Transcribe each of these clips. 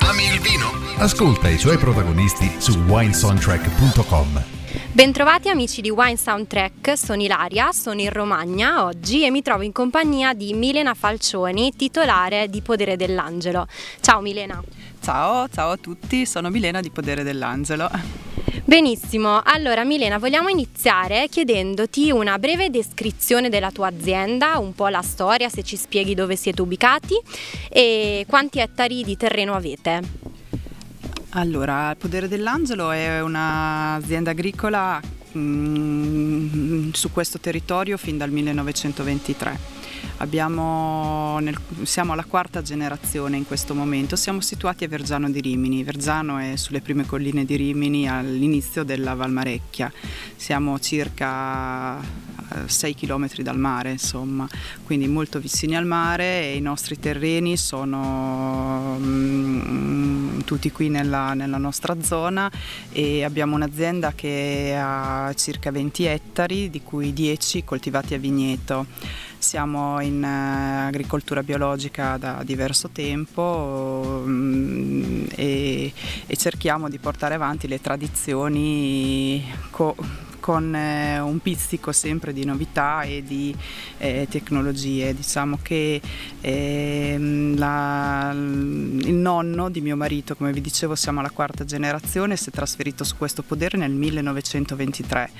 Ami il vino? Ascolta i suoi protagonisti su winesoundtrack.com. Bentrovati amici di Wine Soundtrack, sono Ilaria, sono in Romagna oggi e mi trovo in compagnia di Milena Falcioni, titolare di Podere dell'Angelo. Ciao Milena. Ciao, ciao a tutti, sono Milena di Podere dell'Angelo. Benissimo, allora Milena vogliamo iniziare chiedendoti una breve descrizione della tua azienda, un po' la storia, se ci spieghi dove siete ubicati e quanti ettari di terreno avete. Allora, Podere dell'Angelo è un'azienda agricola mm, su questo territorio fin dal 1923. Nel, siamo alla quarta generazione in questo momento, siamo situati a Vergiano di Rimini. Vergiano è sulle prime colline di Rimini all'inizio della Valmarecchia. Siamo circa 6 km dal mare, insomma, quindi molto vicini al mare e i nostri terreni sono mm, tutti qui nella, nella, nostra zona e abbiamo un'azienda che ha circa 20 ettari, di cui 10 coltivati a vigneto. Siamo in uh, agricoltura biologica da diverso tempo um, e, e, cerchiamo di portare avanti le tradizioni co- con eh, un pizzico sempre di novità e di eh, tecnologie. Diciamo che eh, la, il nonno di mio marito, come vi dicevo, siamo alla quarta generazione, si è trasferito su questo podere nel 1923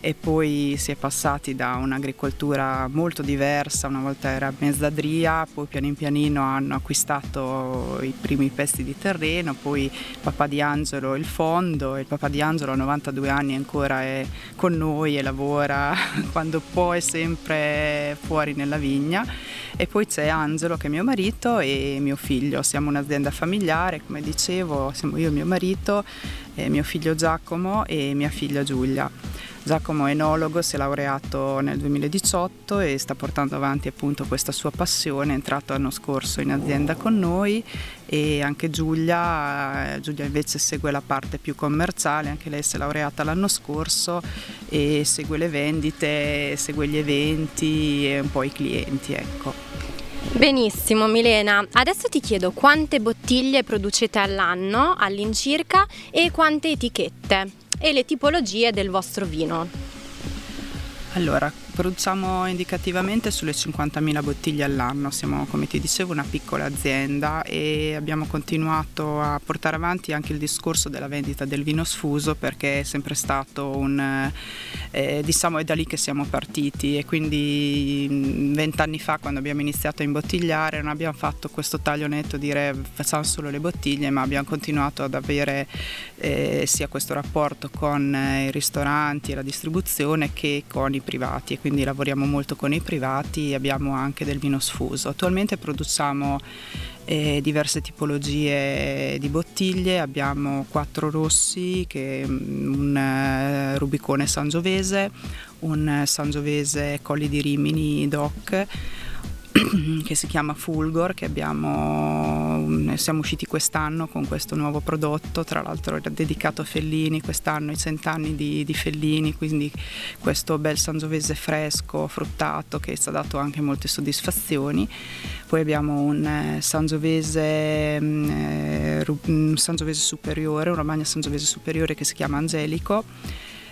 e poi si è passati da un'agricoltura molto diversa, una volta era mezzadria, poi piano pianino hanno acquistato i primi pezzi di terreno, poi papà di Angelo il fondo e il papà di Angelo a 92 anni ancora è con noi e lavora quando può è sempre fuori nella vigna e poi c'è Angelo che è mio marito e mio figlio, siamo un'azienda familiare come dicevo, siamo io e mio marito, mio figlio Giacomo e mia figlia Giulia. Giacomo è enologo, si è laureato nel 2018 e sta portando avanti appunto questa sua passione, è entrato l'anno scorso in azienda con noi e anche Giulia, eh, Giulia invece segue la parte più commerciale, anche lei si è laureata l'anno scorso e segue le vendite, segue gli eventi e un po' i clienti. Ecco. Benissimo Milena, adesso ti chiedo quante bottiglie producete all'anno all'incirca e quante etichette e le tipologie del vostro vino. Allora, produciamo indicativamente sulle 50.000 bottiglie all'anno, siamo come ti dicevo una piccola azienda e abbiamo continuato a portare avanti anche il discorso della vendita del vino sfuso perché è sempre stato un, eh, diciamo è da lì che siamo partiti. E quindi mm, vent'anni fa quando abbiamo iniziato a imbottigliare non abbiamo fatto questo taglio netto dire facciamo solo le bottiglie ma abbiamo continuato ad avere eh, sia questo rapporto con eh, i ristoranti e la distribuzione che con i privati quindi lavoriamo molto con i privati, abbiamo anche del vino sfuso. Attualmente produciamo eh, diverse tipologie di bottiglie, abbiamo quattro rossi, che, mm, un uh, Rubicone Sangiovese, un Sangiovese Colli di Rimini DOC, che si chiama Fulgor, che abbiamo, siamo usciti quest'anno con questo nuovo prodotto, tra l'altro era dedicato a Fellini, quest'anno i cent'anni di, di Fellini, quindi questo bel sangiovese fresco, fruttato, che ci ha dato anche molte soddisfazioni. Poi abbiamo un eh, sangiovese, mm, eh, un sangiovese superiore, un romagna sangiovese superiore che si chiama Angelico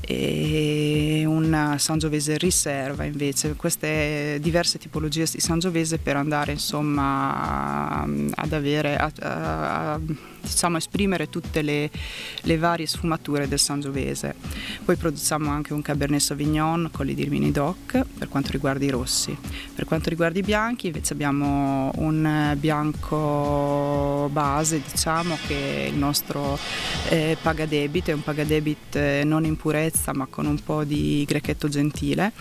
e un Sangiovese riserva invece, queste diverse tipologie di Sangiovese per andare insomma ad avere, a, a, a diciamo, esprimere tutte le, le, varie sfumature del Sangiovese. Poi produciamo anche un Cabernet Sauvignon con i dirmini DOC per quanto riguarda i rossi. Per quanto riguarda i bianchi invece abbiamo un bianco base diciamo che è il nostro eh, pagadebit, è un pagadebit eh, non in purezza ma con un po' di grechetto gentile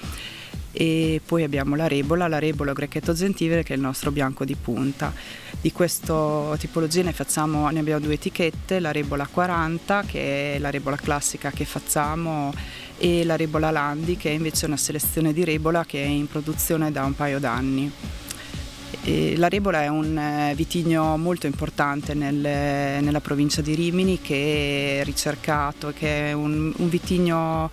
e poi abbiamo la rebola, la rebola grechetto gentile che è il nostro bianco di punta. Di questa tipologia ne, facciamo, ne abbiamo due etichette, la rebola 40 che è la rebola classica che facciamo e la rebola Landi che è invece una selezione di rebola che è in produzione da un paio d'anni. E la Rebola è un eh, vitigno molto importante nel, nella provincia di Rimini che è ricercato, che è un, un vitigno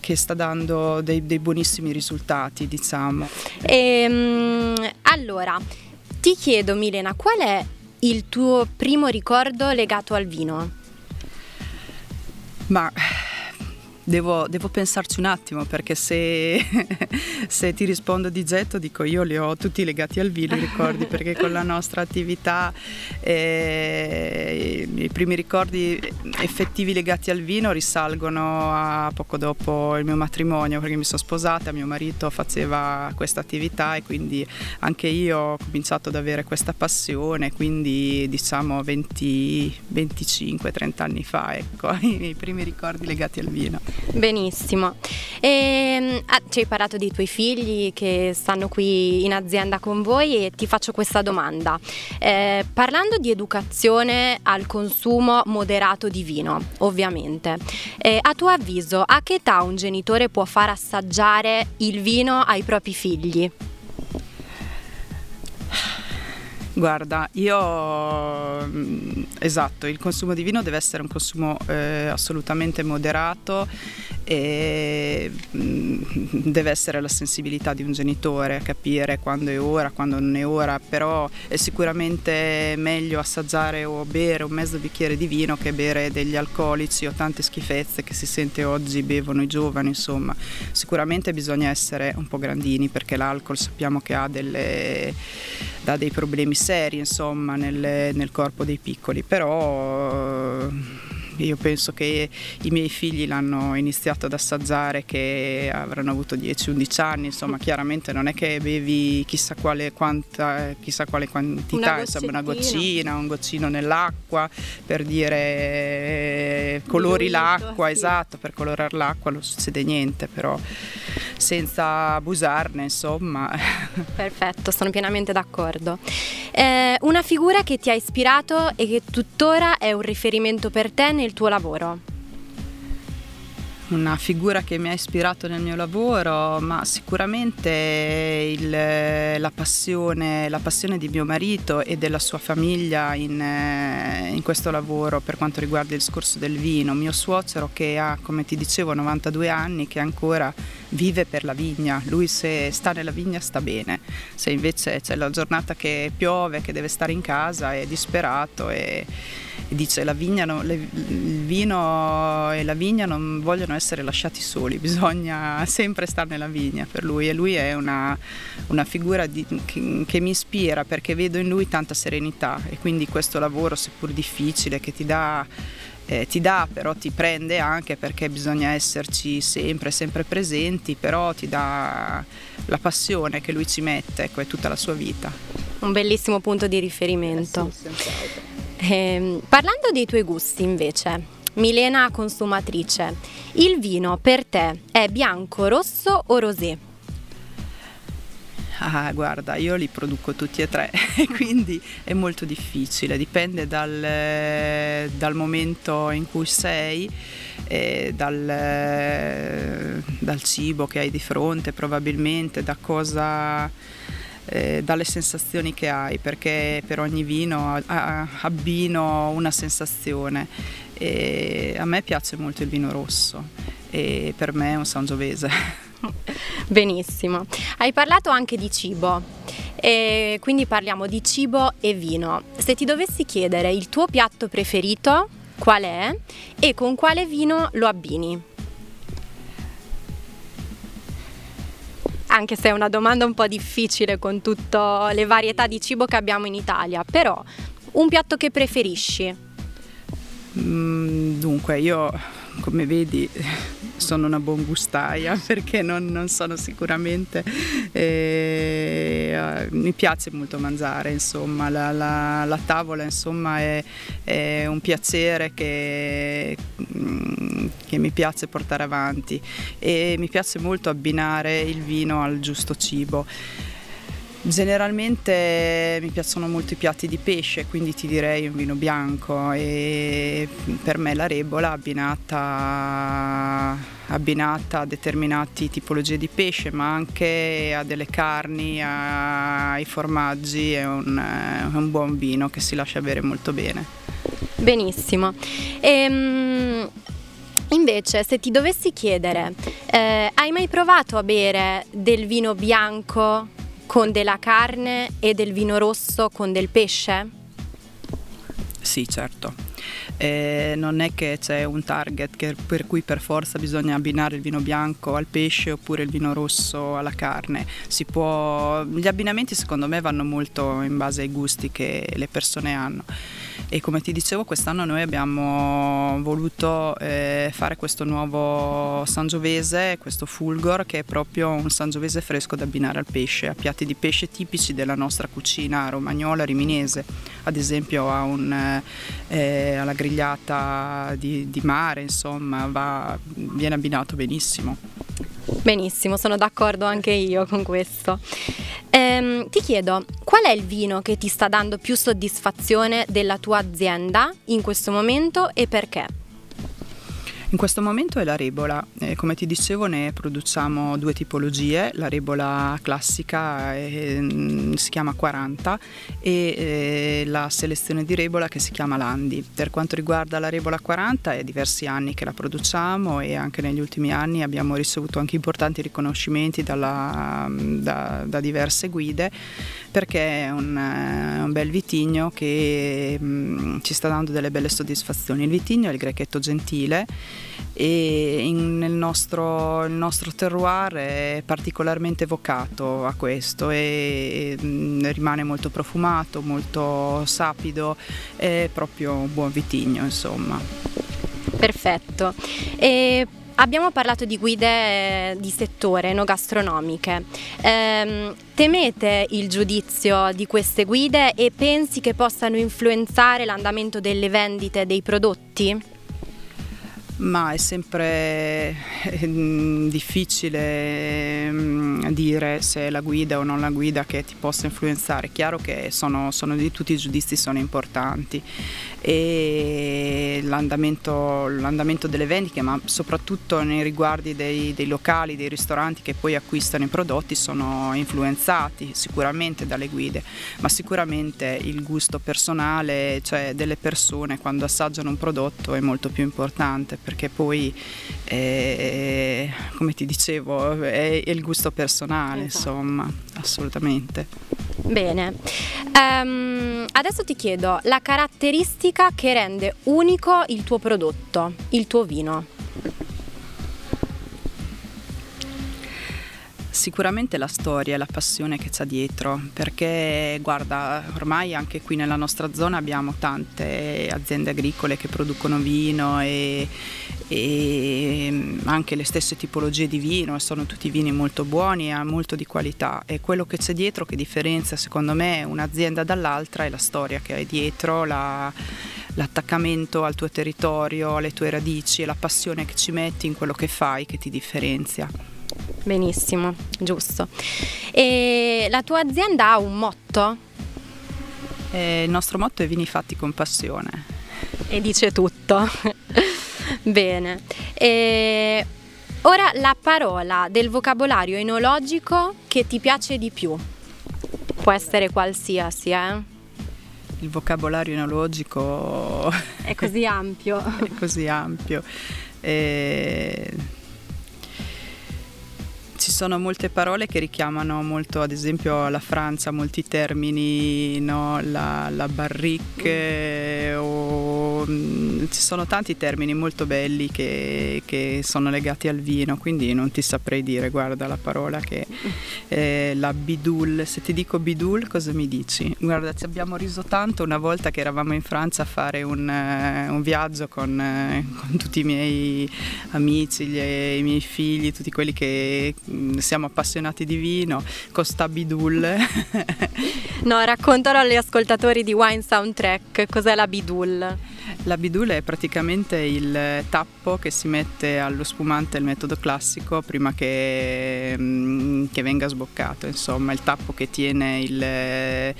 che sta dando dei, dei buonissimi risultati, diciamo. E, um, allora, ti chiedo Milena, qual è il tuo primo ricordo legato al vino? Ma Devo, devo, pensarci un attimo perché se, se, ti rispondo di getto dico io li ho tutti legati al vino i ricordi perché con la nostra attività eh, i primi ricordi effettivi legati al vino risalgono a poco dopo il mio matrimonio perché mi sono sposata, mio marito faceva questa attività e quindi anche io ho cominciato ad avere questa passione quindi diciamo 25-30 anni fa ecco i primi ricordi legati al vino. Benissimo. E, ehm, ah, ci hai parlato dei tuoi figli che stanno qui in azienda con voi e ti faccio questa domanda. Eh, parlando di educazione al consumo moderato di vino, ovviamente, eh, a tuo avviso a che età un genitore può far assaggiare il vino ai propri figli? Guarda, io mm, esatto, il consumo di vino deve essere un consumo eh, assolutamente moderato e mm, deve essere la sensibilità di un genitore a capire quando è ora, quando non è ora, però è sicuramente meglio assaggiare o bere un mezzo bicchiere di vino che bere degli alcolici o tante schifezze che si sente oggi bevono i giovani, insomma, sicuramente bisogna essere un po' grandini perché l'alcol sappiamo che ha delle, dà dei problemi seri insomma nel, nel corpo dei piccoli, però io penso che i miei figli l'hanno iniziato ad assaggiare che avranno avuto 10-11 anni, insomma chiaramente non è che bevi chissà quale, quanta, chissà quale quantità, una insomma una goccina, un goccino nell'acqua per dire eh, colori Diluito, l'acqua, sì. esatto, per colorare l'acqua non succede niente, però senza abusarne insomma. Perfetto, sono pienamente d'accordo. Eh, una figura che ti ha ispirato e che tuttora è un riferimento per te nel tuo lavoro? Una figura che mi ha ispirato nel mio lavoro, ma sicuramente il, la, passione, la, passione, di mio marito e della sua famiglia in, in, questo lavoro per quanto riguarda il discorso del vino. Mio suocero che ha, come ti dicevo, 92 anni, che ancora vive per la vigna, lui se sta nella vigna sta bene, se invece c'è la giornata che piove, che deve stare in casa è disperato e, e dice la vigna no, le, il vino e la vigna non vogliono essere lasciati soli, bisogna sempre stare nella vigna per lui e lui è una, una figura di, che, che mi ispira perché vedo in lui tanta serenità e quindi questo lavoro seppur difficile che ti dà eh, ti dà, però ti prende anche perché bisogna esserci sempre, sempre presenti, però ti dà la passione che lui ci mette, ecco, è tutta la sua vita. Un bellissimo punto di riferimento. Eh, eh, parlando dei tuoi gusti invece, Milena consumatrice, il vino per te è bianco, rosso o rosé? Ah, guarda, io li produco tutti e tre, quindi è molto difficile, dipende dal, dal momento in cui sei, dal, dal, cibo che hai di fronte probabilmente, da cosa, eh, dalle sensazioni che hai, perché per ogni vino abbino una sensazione. E a me piace molto il vino rosso e per me è un sangiovese. Benissimo. Hai parlato anche di cibo, e quindi parliamo di cibo e vino. Se ti dovessi chiedere il tuo piatto preferito, qual è e con quale vino lo abbini? Anche se è una domanda un po' difficile con tutte le varietà di cibo che abbiamo in Italia, però un piatto che preferisci Mm, dunque, io come vedi sono una buon gustaia perché non, non sono sicuramente eh, mi piace molto mangiare insomma la, la, la tavola insomma è, è un piacere che, mm, che, mi piace portare avanti e mi piace molto abbinare il vino al giusto cibo Generalmente mi piacciono molto i piatti di pesce, quindi ti direi un vino bianco e per me la rebola abbinata, abbinata a determinate tipologie di pesce, ma anche a delle carni, ai formaggi, è un, è un buon vino che si lascia bere molto bene. Benissimo. Ehm... Invece, se ti dovessi chiedere, eh, hai mai provato a bere del vino bianco con della carne e del vino rosso con del pesce? Sì, certo. Eh, non è che c'è un target che, per cui per forza bisogna abbinare il vino bianco al pesce oppure il vino rosso alla carne. Può... Gli abbinamenti secondo me vanno molto in base ai gusti che le persone hanno e come ti dicevo quest'anno noi abbiamo voluto eh, fare questo nuovo sangiovese, questo fulgor che è proprio un sangiovese fresco da abbinare al pesce, a piatti di pesce tipici della nostra cucina romagnola, riminese, ad esempio un, eh, alla grigliata di, di mare, insomma, va, viene abbinato benissimo. Benissimo, sono d'accordo anche io con questo. Ehm, ti chiedo, qual è il vino che ti sta dando più soddisfazione della tua azienda in questo momento e perché? In questo momento è la rebola, eh, come ti dicevo ne produciamo due tipologie, la rebola classica eh, si chiama 40 e eh, la selezione di rebola che si chiama Landi. Per quanto riguarda la rebola 40 è diversi anni che la produciamo e anche negli ultimi anni abbiamo ricevuto anche importanti riconoscimenti dalla, da, da diverse guide perché è un, un bel vitigno che mh, mm, ci sta dando delle belle soddisfazioni. Il vitigno è il grechetto gentile e in, nel nostro, il nostro terroir è particolarmente vocato a questo e, e mm, rimane molto profumato, molto sapido, è proprio un buon vitigno insomma. Perfetto. E Abbiamo parlato di guide eh, di settore, no gastronomiche. Ehm, temete il giudizio di queste guide e pensi che possano influenzare l'andamento delle vendite dei prodotti? Ma è sempre ehm, difficile ehm, dire se è la guida o non la guida che ti possa influenzare. È chiaro che sono, sono tutti i giudizi sono importanti e l'andamento, l'andamento, delle vendite, ma soprattutto nei riguardi dei, dei, locali, dei ristoranti che poi acquistano i prodotti sono influenzati sicuramente dalle guide, ma sicuramente il gusto personale, cioè delle persone quando assaggiano un prodotto è molto più importante perché poi, è, come ti dicevo, è, è il gusto personale, esatto. insomma, assolutamente. Bene, um, adesso ti chiedo la caratteristica che rende unico il tuo prodotto, il tuo vino. Sicuramente la storia e la passione che c'è dietro, perché guarda, ormai anche qui nella nostra zona abbiamo tante aziende agricole che producono vino e, e anche le stesse tipologie di vino, sono tutti vini molto buoni e molto di qualità e quello che c'è dietro che differenzia secondo me un'azienda dall'altra è la storia che hai dietro, la, l'attaccamento al tuo territorio, alle tue radici e la passione che ci metti in quello che fai che ti differenzia. Benissimo, giusto. E la tua azienda ha un motto? Eh, il nostro motto è vini fatti con passione. E dice tutto. Bene. E ora la parola del vocabolario enologico che ti piace di più. Può essere qualsiasi, eh? Il vocabolario enologico è così ampio. è così ampio. E ci sono molte parole che richiamano molto, ad esempio, la Francia, molti termini, no? la, la barrique o mm, ci sono tanti termini molto belli che, che, sono legati al vino, quindi non ti saprei dire, guarda la parola che è la bidul, se ti dico bidul cosa mi dici? Guarda, ci abbiamo riso tanto una volta che eravamo in Francia a fare un, uh, un viaggio con, uh, con, tutti i miei amici, gli, i miei figli, tutti quelli che mh, siamo appassionati di vino, con sta bidul. no, raccontalo agli ascoltatori di Wine Soundtrack, cos'è la bidul? La bidul è praticamente il tappo che si mette allo spumante il metodo classico prima che, mm, che venga sboccato, insomma il tappo che tiene il,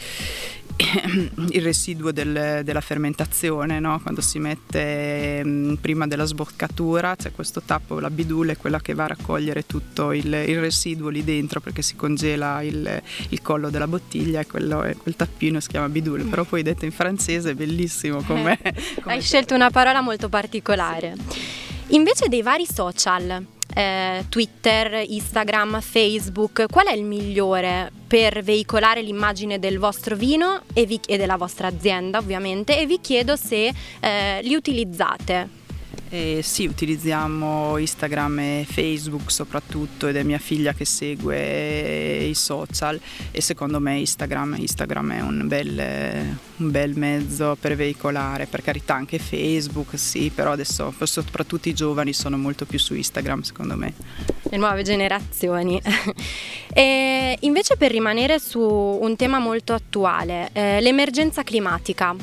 il residuo del, della fermentazione, no? quando si mette mh, mm, prima della sboccatura c'è questo tappo, la bidula è quella che va a raccogliere tutto il, il residuo lì dentro perché si congela il, il collo della bottiglia e quello, quel tappino si chiama bidule, però poi detto in francese è bellissimo come... Eh, hai scelto una parola molto particolare. Invece dei vari social, eh, Twitter, Instagram, Facebook, qual è il migliore per veicolare l'immagine del vostro vino e, vi, e della vostra azienda ovviamente e vi chiedo se eh, li utilizzate. Eh, sì, utilizziamo Instagram e Facebook soprattutto ed è mia figlia che segue i social e secondo me Instagram, Instagram è un bel, un bel, mezzo per veicolare, per carità anche Facebook sì, però adesso soprattutto i giovani sono molto più su Instagram secondo me. Le nuove generazioni. e invece per rimanere su un tema molto attuale, eh, l'emergenza climatica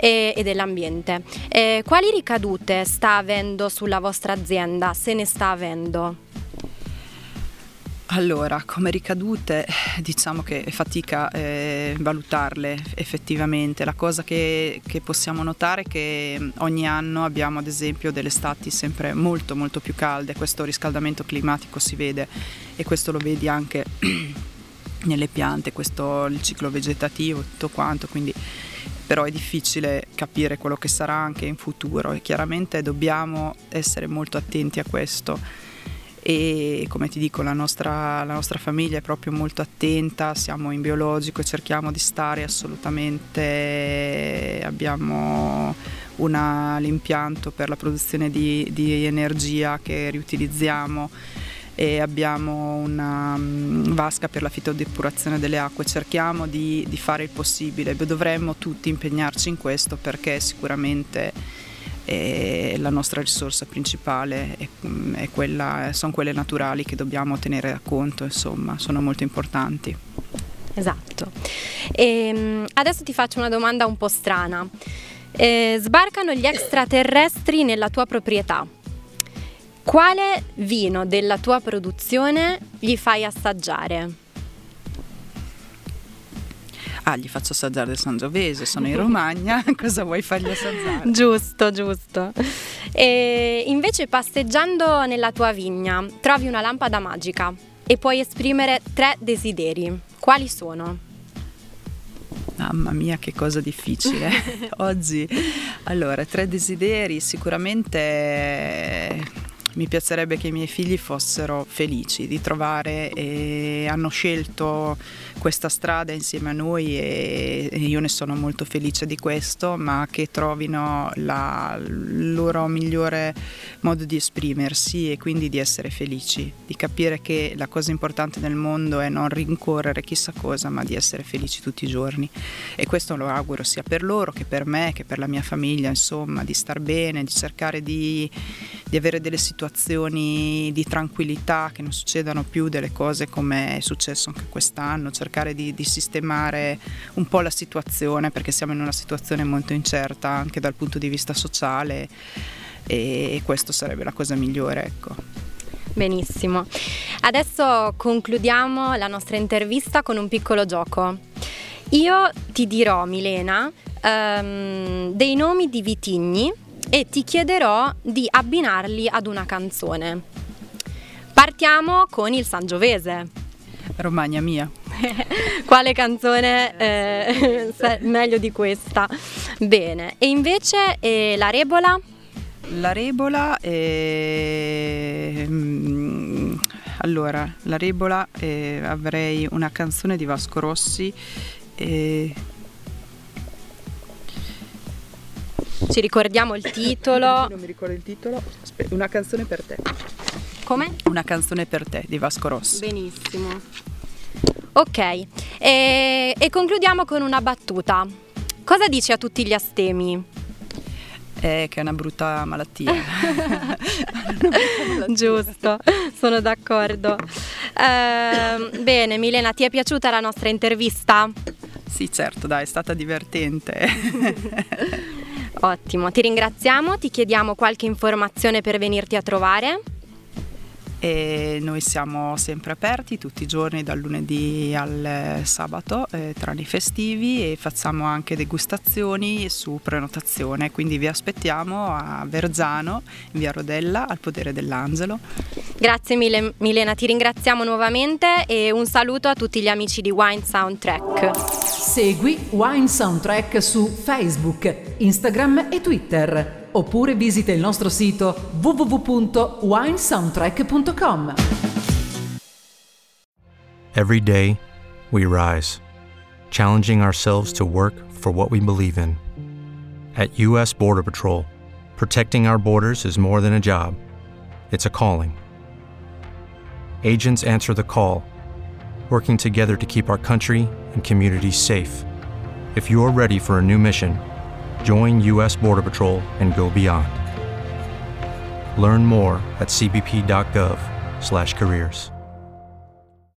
e, e dell'ambiente. Eh, quali ricadute sta avendo sulla vostra azienda, se ne sta avendo? Allora, come ricadute diciamo che è fatica eh, valutarle effettivamente. La cosa che, che, possiamo notare è che ogni anno abbiamo ad esempio delle estati sempre molto molto più calde, questo riscaldamento climatico si vede e questo lo vedi anche nelle piante, questo il ciclo vegetativo, tutto quanto, quindi però è difficile capire quello che sarà anche in futuro e chiaramente dobbiamo essere molto attenti a questo. E come ti dico la nostra, la nostra, famiglia è proprio molto attenta, siamo in biologico e cerchiamo di stare assolutamente, abbiamo una, l'impianto per la produzione di, di energia che riutilizziamo e abbiamo una um, vasca per la fitodepurazione delle acque, cerchiamo di, di fare il possibile, dovremmo tutti impegnarci in questo perché sicuramente eh, la nostra risorsa principale è, è quella, sono quelle naturali che dobbiamo tenere a conto, insomma, sono molto importanti. Esatto. E, ehm, adesso ti faccio una domanda un po' strana. Eh, sbarcano gli extraterrestri nella tua proprietà quale vino della tua produzione gli fai assaggiare? Ah, gli faccio assaggiare del Sangiovese, sono in Romagna, cosa vuoi fargli assaggiare? Giusto, giusto. E invece passeggiando nella tua vigna trovi una lampada magica e puoi esprimere tre desideri. Quali sono? Mamma mia, che cosa difficile. Oggi, allora, tre desideri, sicuramente mi piacerebbe che i miei figli fossero felici di trovare e hanno scelto questa strada insieme a noi e, io ne sono molto felice di questo, ma che trovino il loro migliore modo di esprimersi e quindi di essere felici, di capire che la cosa importante nel mondo è non rincorrere chissà cosa, ma di essere felici tutti i giorni. E questo lo auguro sia per loro che per me, che per la mia famiglia, insomma, di star bene, di cercare di, di avere delle situazioni di tranquillità, che non succedano più delle cose come è successo anche quest'anno, cercare di, di, sistemare un po' la situazione perché siamo in una situazione molto incerta anche dal punto di vista sociale e, e questo sarebbe la cosa migliore. Ecco. Benissimo. Adesso concludiamo la nostra intervista con un piccolo gioco. Io ti dirò, Milena, um, dei nomi di vitigni e ti chiederò di abbinarli ad una canzone. Partiamo con il Sangiovese. Romagna mia. Quale canzone eh, meglio di questa? Bene, e invece eh, la Rebola? La Rebola è... Mm, allora, la Rebola eh, avrei una canzone di Vasco Rossi Ci ricordiamo il titolo. Non mi ricordo il titolo. Aspetta, una canzone per te. Come? Una canzone per te di Vasco Rossi. Benissimo. Ok, e, e concludiamo con una battuta. Cosa dici a tutti gli astemi? Eh, che è una brutta malattia. Giusto, sono d'accordo. Eh, bene, Milena, ti è piaciuta la nostra intervista? Sì, certo, dai, è stata divertente. Ottimo, ti ringraziamo, ti chiediamo qualche informazione per venirti a trovare e noi siamo sempre aperti tutti i giorni dal lunedì al sabato eh, tranne i festivi e facciamo anche degustazioni su prenotazione. Quindi vi aspettiamo a Verzano in via Rodella al Podere dell'Angelo. Grazie mille Milena ti ringraziamo nuovamente e un saluto a tutti gli amici di Wine Soundtrack. Segui Wine Soundtrack su Facebook Instagram e Twitter oppure visita il nostro sito www.winesoundtrack.com. Every day, we rise, challenging ourselves to work for what we believe in. At U.S. Border Patrol, protecting our borders is more than a job, it's a calling. Agents answer the call, working together to keep our country and communities safe. If you're ready for a new mission, Join U.S. Border Patrol and go beyond. Learn more at cbp.gov/careers.